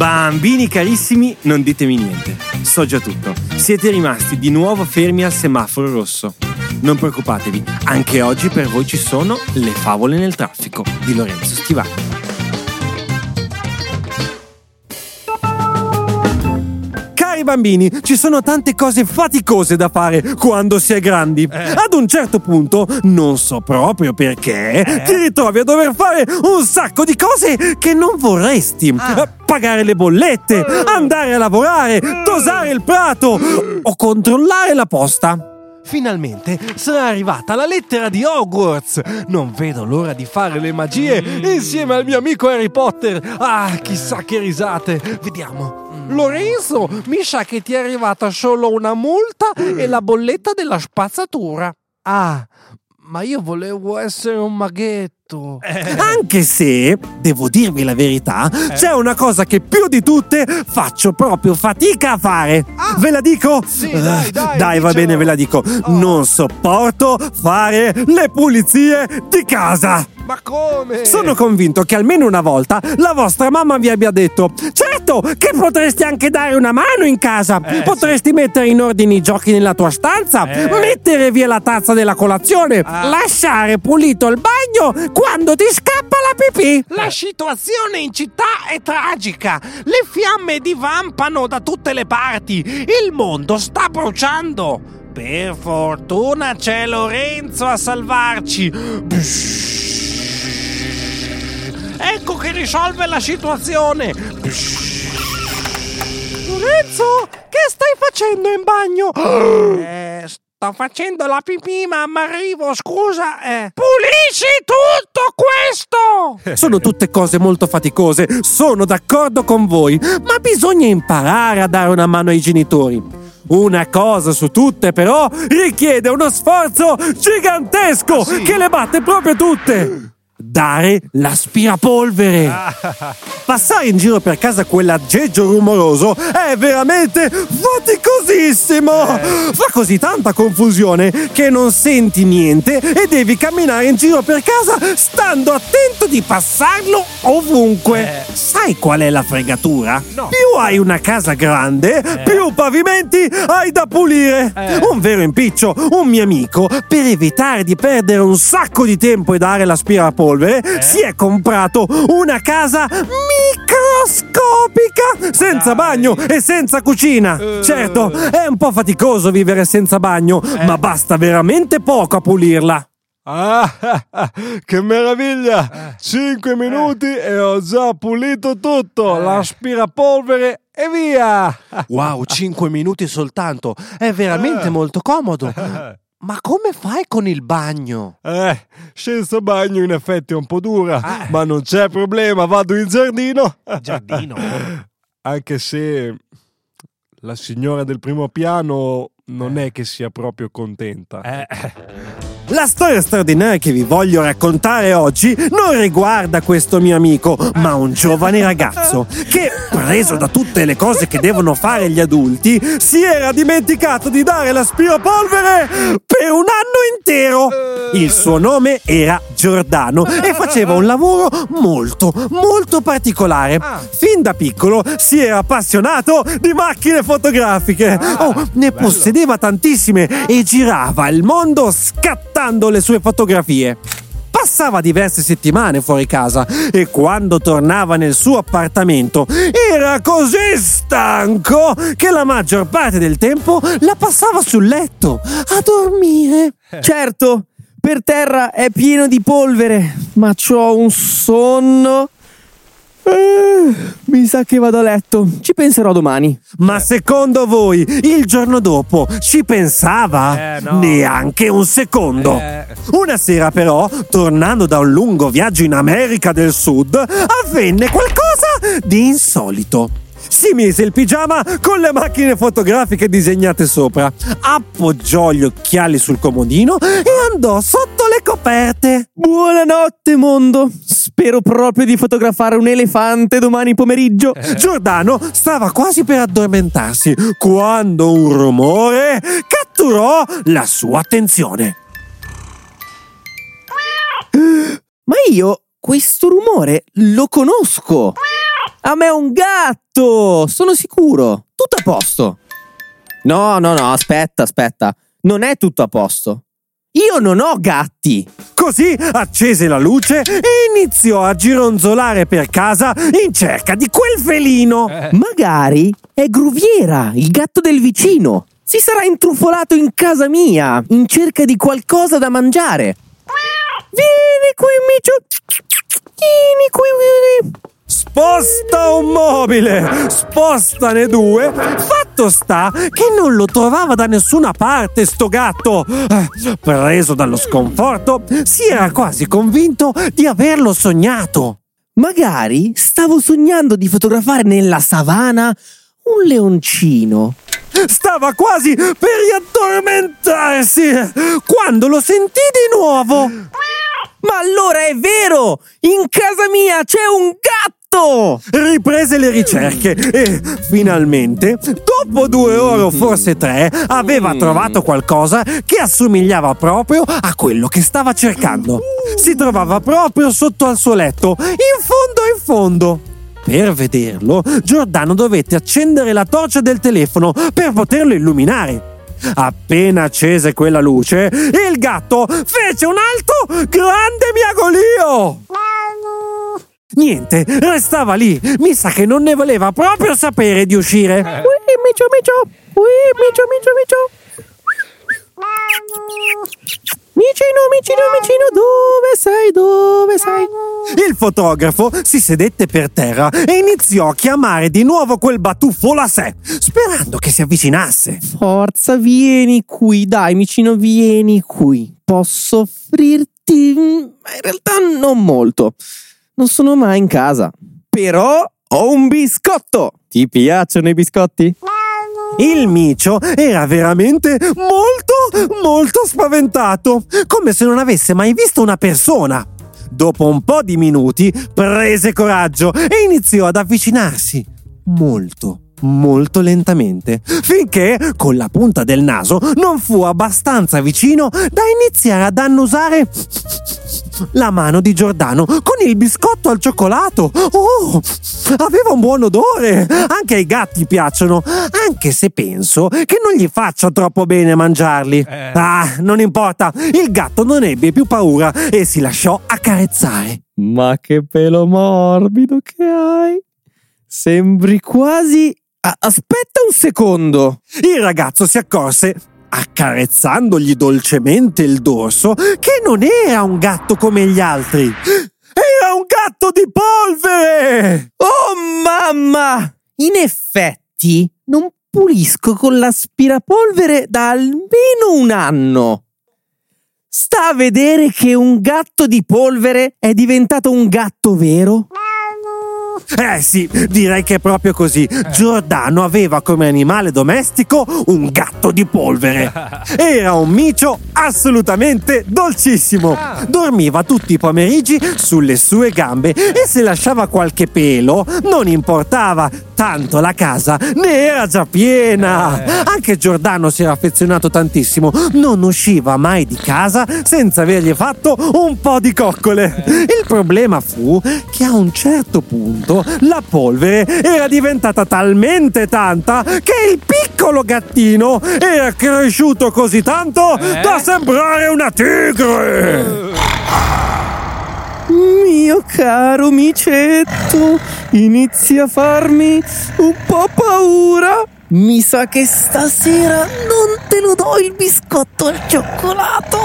Bambini carissimi, non ditemi niente. So già tutto. Siete rimasti di nuovo fermi al semaforo rosso. Non preoccupatevi, anche oggi per voi ci sono le favole nel traffico di Lorenzo Stivali. Bambini, ci sono tante cose faticose da fare quando si è grandi. Ad un certo punto, non so proprio perché, ti ritrovi a dover fare un sacco di cose che non vorresti. Eh, Pagare le bollette, andare a lavorare, dosare il prato o controllare la posta. Finalmente sarà arrivata la lettera di Hogwarts. Non vedo l'ora di fare le magie insieme al mio amico Harry Potter. Ah, chissà che risate. Vediamo. Lorenzo, mi sa che ti è arrivata solo una multa e la bolletta della spazzatura. Ah, ma io volevo essere un maghetto. Anche se, devo dirvi la verità, c'è una cosa che più di tutte faccio proprio fatica a fare. Ve la dico? Sì, dai, dai, Dai, va bene, ve la dico. Non sopporto fare le pulizie di casa. Ma come? Sono convinto che almeno una volta la vostra mamma vi abbia detto: Certo, che potresti anche dare una mano in casa. potresti mettere in ordine i giochi nella tua stanza, mettere via la tazza della colazione, lasciare pulito il bagno quando ti scappa la pipì. La situazione in città è tragica. Le fiamme divampano da tutte le parti. Il mondo sta bruciando. Per fortuna c'è Lorenzo a salvarci. Ecco che risolve la situazione. Lorenzo, che stai facendo in bagno? Eh, sto facendo la pipì, mamma, arrivo, scusa. Eh. Pulisci tutto questo! Sono tutte cose molto faticose, sono d'accordo con voi, ma bisogna imparare a dare una mano ai genitori. Una cosa su tutte, però, richiede uno sforzo gigantesco che le batte proprio tutte. Dare l'aspirapolvere. Passare in giro per casa quell'aggeggio rumoroso è veramente faticosissimo. Fa così tanta confusione che non senti niente e devi camminare in giro per casa stando attento di passarlo ovunque. Sai qual è la fregatura? Più hai una casa grande, più pavimenti hai da pulire. Un vero impiccio, un mio amico, per evitare di perdere un sacco di tempo e dare l'aspirapolvere, si è comprato una casa microscopica, senza bagno e senza cucina. Certo, è un po' faticoso vivere senza bagno, ma basta veramente poco a pulirla. Ah, che meraviglia! Cinque minuti e ho già pulito tutto. L'aspirapolvere e via! Wow, cinque minuti soltanto. È veramente molto comodo. Ma come fai con il bagno? Eh, senza bagno in effetti è un po' dura, ma non c'è problema, vado in giardino. Giardino? Anche se la signora del primo piano non è che sia proprio contenta. La storia straordinaria che vi voglio raccontare oggi non riguarda questo mio amico, ma un giovane ragazzo che, preso da tutte le cose che devono fare gli adulti, si era dimenticato di dare l'aspirapolvere per un anno intero. Il suo nome era Giordano e faceva un lavoro molto, molto particolare. Fin da piccolo si era appassionato di macchine fotografiche. Oh, ne possedeva tantissime e girava il mondo scattando le sue fotografie. Passava diverse settimane fuori casa e quando tornava nel suo appartamento era così stanco che la maggior parte del tempo la passava sul letto a dormire. Certo, per terra è pieno di polvere, ma c'ho un sonno. Eh, mi sa che vado a letto. Ci penserò domani. Ma secondo voi il giorno dopo ci pensava? Eh, no. Neanche un secondo. Eh. Una sera però, tornando da un lungo viaggio in America del Sud, avvenne qualcosa di insolito. Si mise il pigiama con le macchine fotografiche disegnate sopra, appoggiò gli occhiali sul comodino e andò sotto le coperte. Buonanotte, mondo. Spero proprio di fotografare un elefante domani pomeriggio. Giordano stava quasi per addormentarsi quando un rumore catturò la sua attenzione. Ma io questo rumore lo conosco. A me è un gatto! Sono sicuro. Tutto a posto. No, no, no, aspetta, aspetta. Non è tutto a posto. Io non ho gatti! Così accese la luce e iniziò a gironzolare per casa in cerca di quel felino. Eh. Magari è Gruviera, il gatto del vicino. Si sarà intrufolato in casa mia in cerca di qualcosa da mangiare. Vieni qui, Micio. Vieni qui. Sposta un mobile, spostane due. Fatto sta che non lo trovava da nessuna parte sto gatto. Eh, preso dallo sconforto, si era quasi convinto di averlo sognato. Magari stavo sognando di fotografare nella savana un leoncino. Stava quasi per riaddormentarsi quando lo sentì di nuovo. Ma allora è vero! In casa mia c'è un gatto! Riprese le ricerche e finalmente, dopo due ore o forse tre, aveva trovato qualcosa che assomigliava proprio a quello che stava cercando. Si trovava proprio sotto al suo letto, in fondo in fondo. Per vederlo, Giordano dovette accendere la torcia del telefono per poterlo illuminare. Appena accese quella luce, il gatto fece un alto grande miagolio! Niente, restava lì. Mi sa che non ne voleva proprio sapere di uscire. Ui, micio, micio. Ui, micio, micio, micio. Micino, micino, micino, dove sei, dove sei? Il fotografo si sedette per terra e iniziò a chiamare di nuovo quel batuffolo a sé, sperando che si avvicinasse. Forza, vieni qui, dai, micino, vieni qui. Posso offrirti... Ma in realtà non molto non sono mai in casa. Però ho un biscotto! Ti piacciono i biscotti? Il micio era veramente molto, molto spaventato, come se non avesse mai visto una persona. Dopo un po' di minuti prese coraggio e iniziò ad avvicinarsi. Molto, molto lentamente, finché con la punta del naso non fu abbastanza vicino da iniziare ad annusare la mano di Giordano con il biscotto al cioccolato. Oh, aveva un buon odore. Anche ai gatti piacciono, anche se penso che non gli faccia troppo bene mangiarli. Eh. Ah, non importa, il gatto non ebbe più paura e si lasciò accarezzare. Ma che pelo morbido che hai! Sembri quasi aspetta un secondo! Il ragazzo si accorse, accarezzandogli dolcemente il dorso, che non era un gatto come gli altri. Era un gatto di polvere! Oh mamma! In effetti, non pulisco con l'aspirapolvere da almeno un anno. Sta a vedere che un gatto di polvere è diventato un gatto vero? Eh sì, direi che è proprio così. Giordano aveva come animale domestico un gatto di polvere. Era un micio assolutamente dolcissimo. Dormiva tutti i pomeriggi sulle sue gambe e se lasciava qualche pelo non importava, tanto la casa ne era già piena. Eh. Anche Giordano si era affezionato tantissimo. Non usciva mai di casa senza avergli fatto un po' di coccole. Eh. Il problema fu che a un certo punto la polvere era diventata talmente tanta che il piccolo gattino era cresciuto così tanto eh? da sembrare una tigre. Mio caro micetto, inizia a farmi un po' paura. Mi sa che stasera non te lo do il biscotto al cioccolato.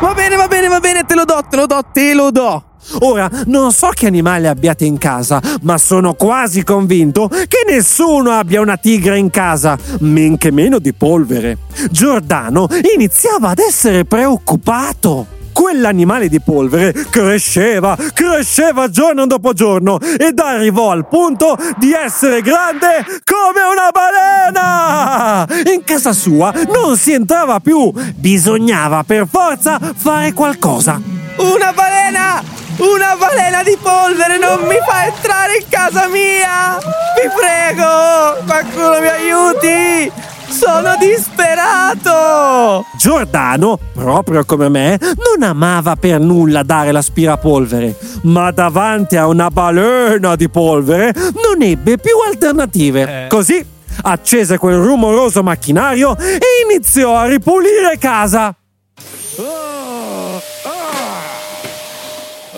Va bene, va bene, va bene, te lo do, te lo do, te lo do. Ora, non so che animale abbiate in casa, ma sono quasi convinto che nessuno abbia una tigre in casa, men che meno di polvere. Giordano iniziava ad essere preoccupato. Quell'animale di polvere cresceva, cresceva giorno dopo giorno ed arrivò al punto di essere grande come una balena! In casa sua non si entrava più, bisognava per forza fare qualcosa. Una balena! Una balena di polvere non mi fa entrare in casa mia! Vi prego! Qualcuno mi aiuti! Sono disperato! Giordano, proprio come me, non amava per nulla dare l'aspirapolvere, ma davanti a una balena di polvere non ebbe più alternative. Eh. Così accese quel rumoroso macchinario e iniziò a ripulire casa.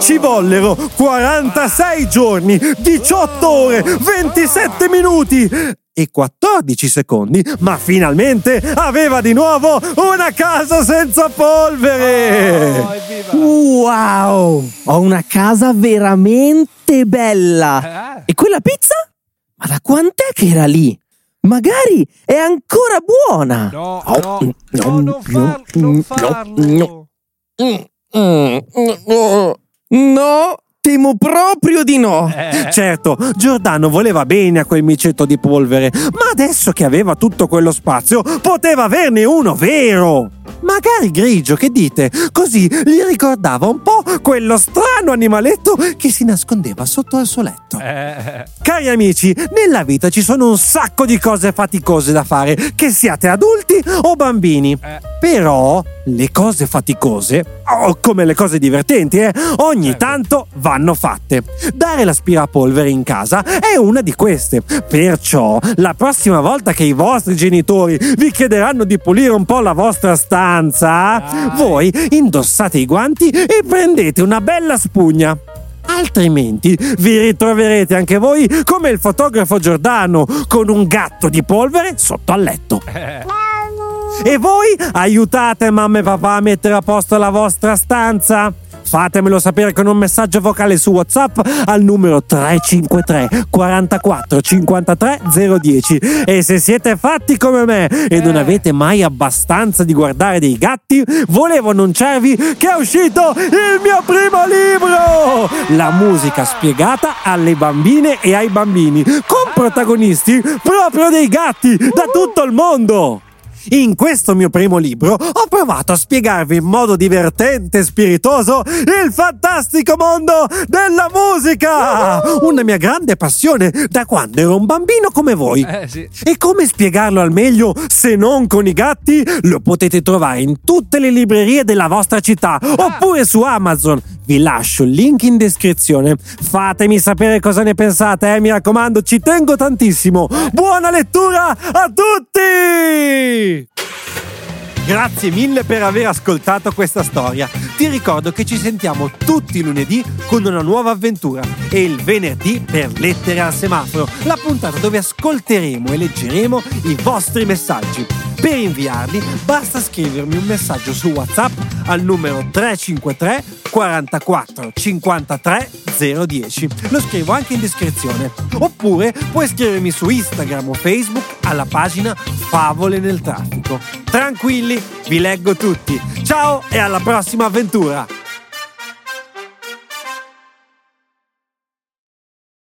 Ci vollero 46 giorni, 18 ore, 27 minuti e 14 secondi, ma finalmente aveva di nuovo una casa senza polvere. Oh! Wow! Ho una casa veramente bella! Eh? E quella pizza? Ma da quant'è che era lì? Magari è ancora buona! No, Oh, no, mm, no, non, far- non no, farlo. no. Mm, mm, mm, No, temo proprio di no! Eh, Certo, Giordano voleva bene a quel micetto di polvere, ma adesso che aveva tutto quello spazio, poteva averne uno vero! Magari grigio, che dite? Così gli ricordava un po' quello strano animaletto che si nascondeva sotto al suo letto. eh, Cari amici, nella vita ci sono un sacco di cose faticose da fare, che siate adulti o bambini. eh. Però le cose faticose, o come le cose divertenti, eh, ogni tanto vanno fatte. Dare l'aspirapolvere in casa è una di queste. Perciò, la prossima volta che i vostri genitori vi chiederanno di pulire un po' la vostra stanza, Dai. voi indossate i guanti e prendete una bella spugna. Altrimenti vi ritroverete anche voi come il fotografo Giordano con un gatto di polvere sotto al letto. E voi aiutate mamma e papà a mettere a posto la vostra stanza? Fatemelo sapere con un messaggio vocale su WhatsApp al numero 353 44 53 010. E se siete fatti come me e non Eh. avete mai abbastanza di guardare dei gatti, volevo annunciarvi che è uscito il mio primo libro! La musica spiegata alle bambine e ai bambini, con protagonisti proprio dei gatti da tutto il mondo! In questo mio primo libro ho provato a spiegarvi in modo divertente e spiritoso il fantastico mondo della musica! Una mia grande passione da quando ero un bambino come voi. Eh, sì. E come spiegarlo al meglio se non con i gatti? Lo potete trovare in tutte le librerie della vostra città oppure su Amazon. Vi lascio il link in descrizione. Fatemi sapere cosa ne pensate, eh, mi raccomando, ci tengo tantissimo. Buona lettura a tutti! Grazie mille per aver ascoltato questa storia. Ti ricordo che ci sentiamo tutti i lunedì con una nuova avventura e il venerdì per Lettere al semaforo, la puntata dove ascolteremo e leggeremo i vostri messaggi. Per inviarli basta scrivermi un messaggio su WhatsApp al numero 353 44 53 010. Lo scrivo anche in descrizione. Oppure puoi scrivermi su Instagram o Facebook alla pagina Favole nel traffico. Tranquilli, vi leggo tutti. Ciao e alla prossima avventura!